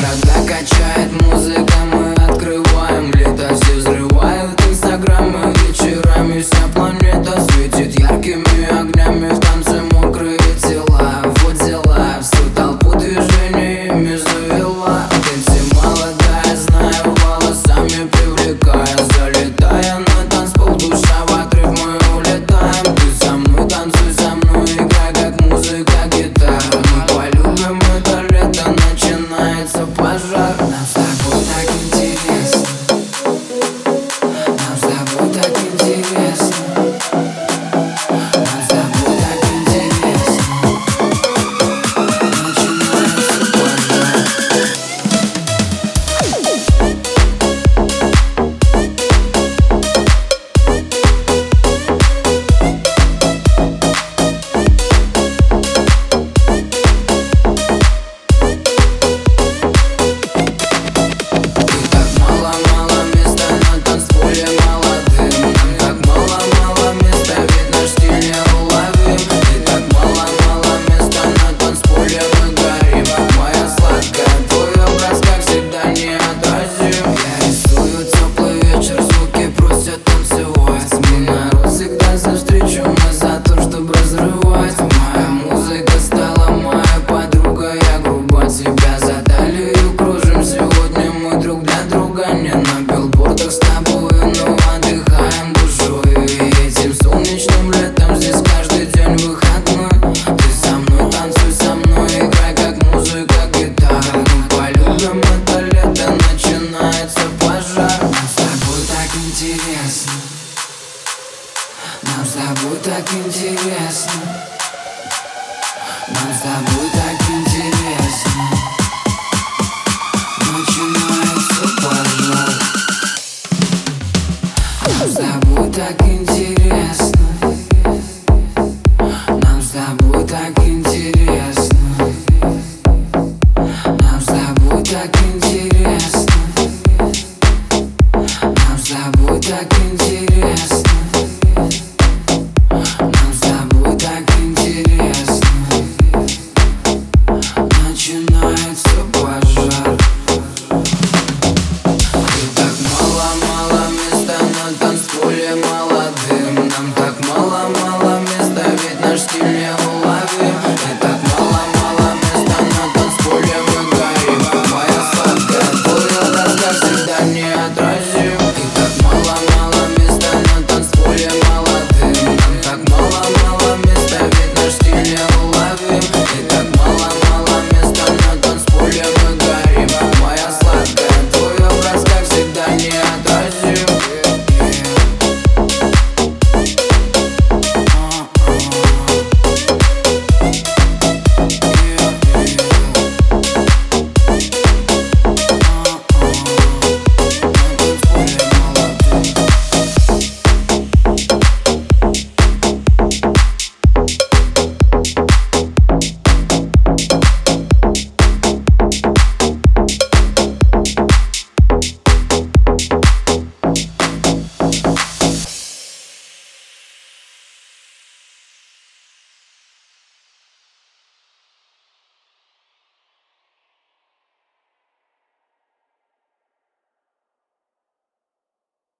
Города качает музыка, мы открываем На с тобой так интересно много не на билбордах с тобою Но отдыхаем душой. этим солнечным летом Здесь каждый день выходной Ты со мной танцуй, со мной играй Как музыка, гитара. Мы полюбим это лето, начинается пожар. Нам с тобой так интересно. Нам с тобой так интересно. I can do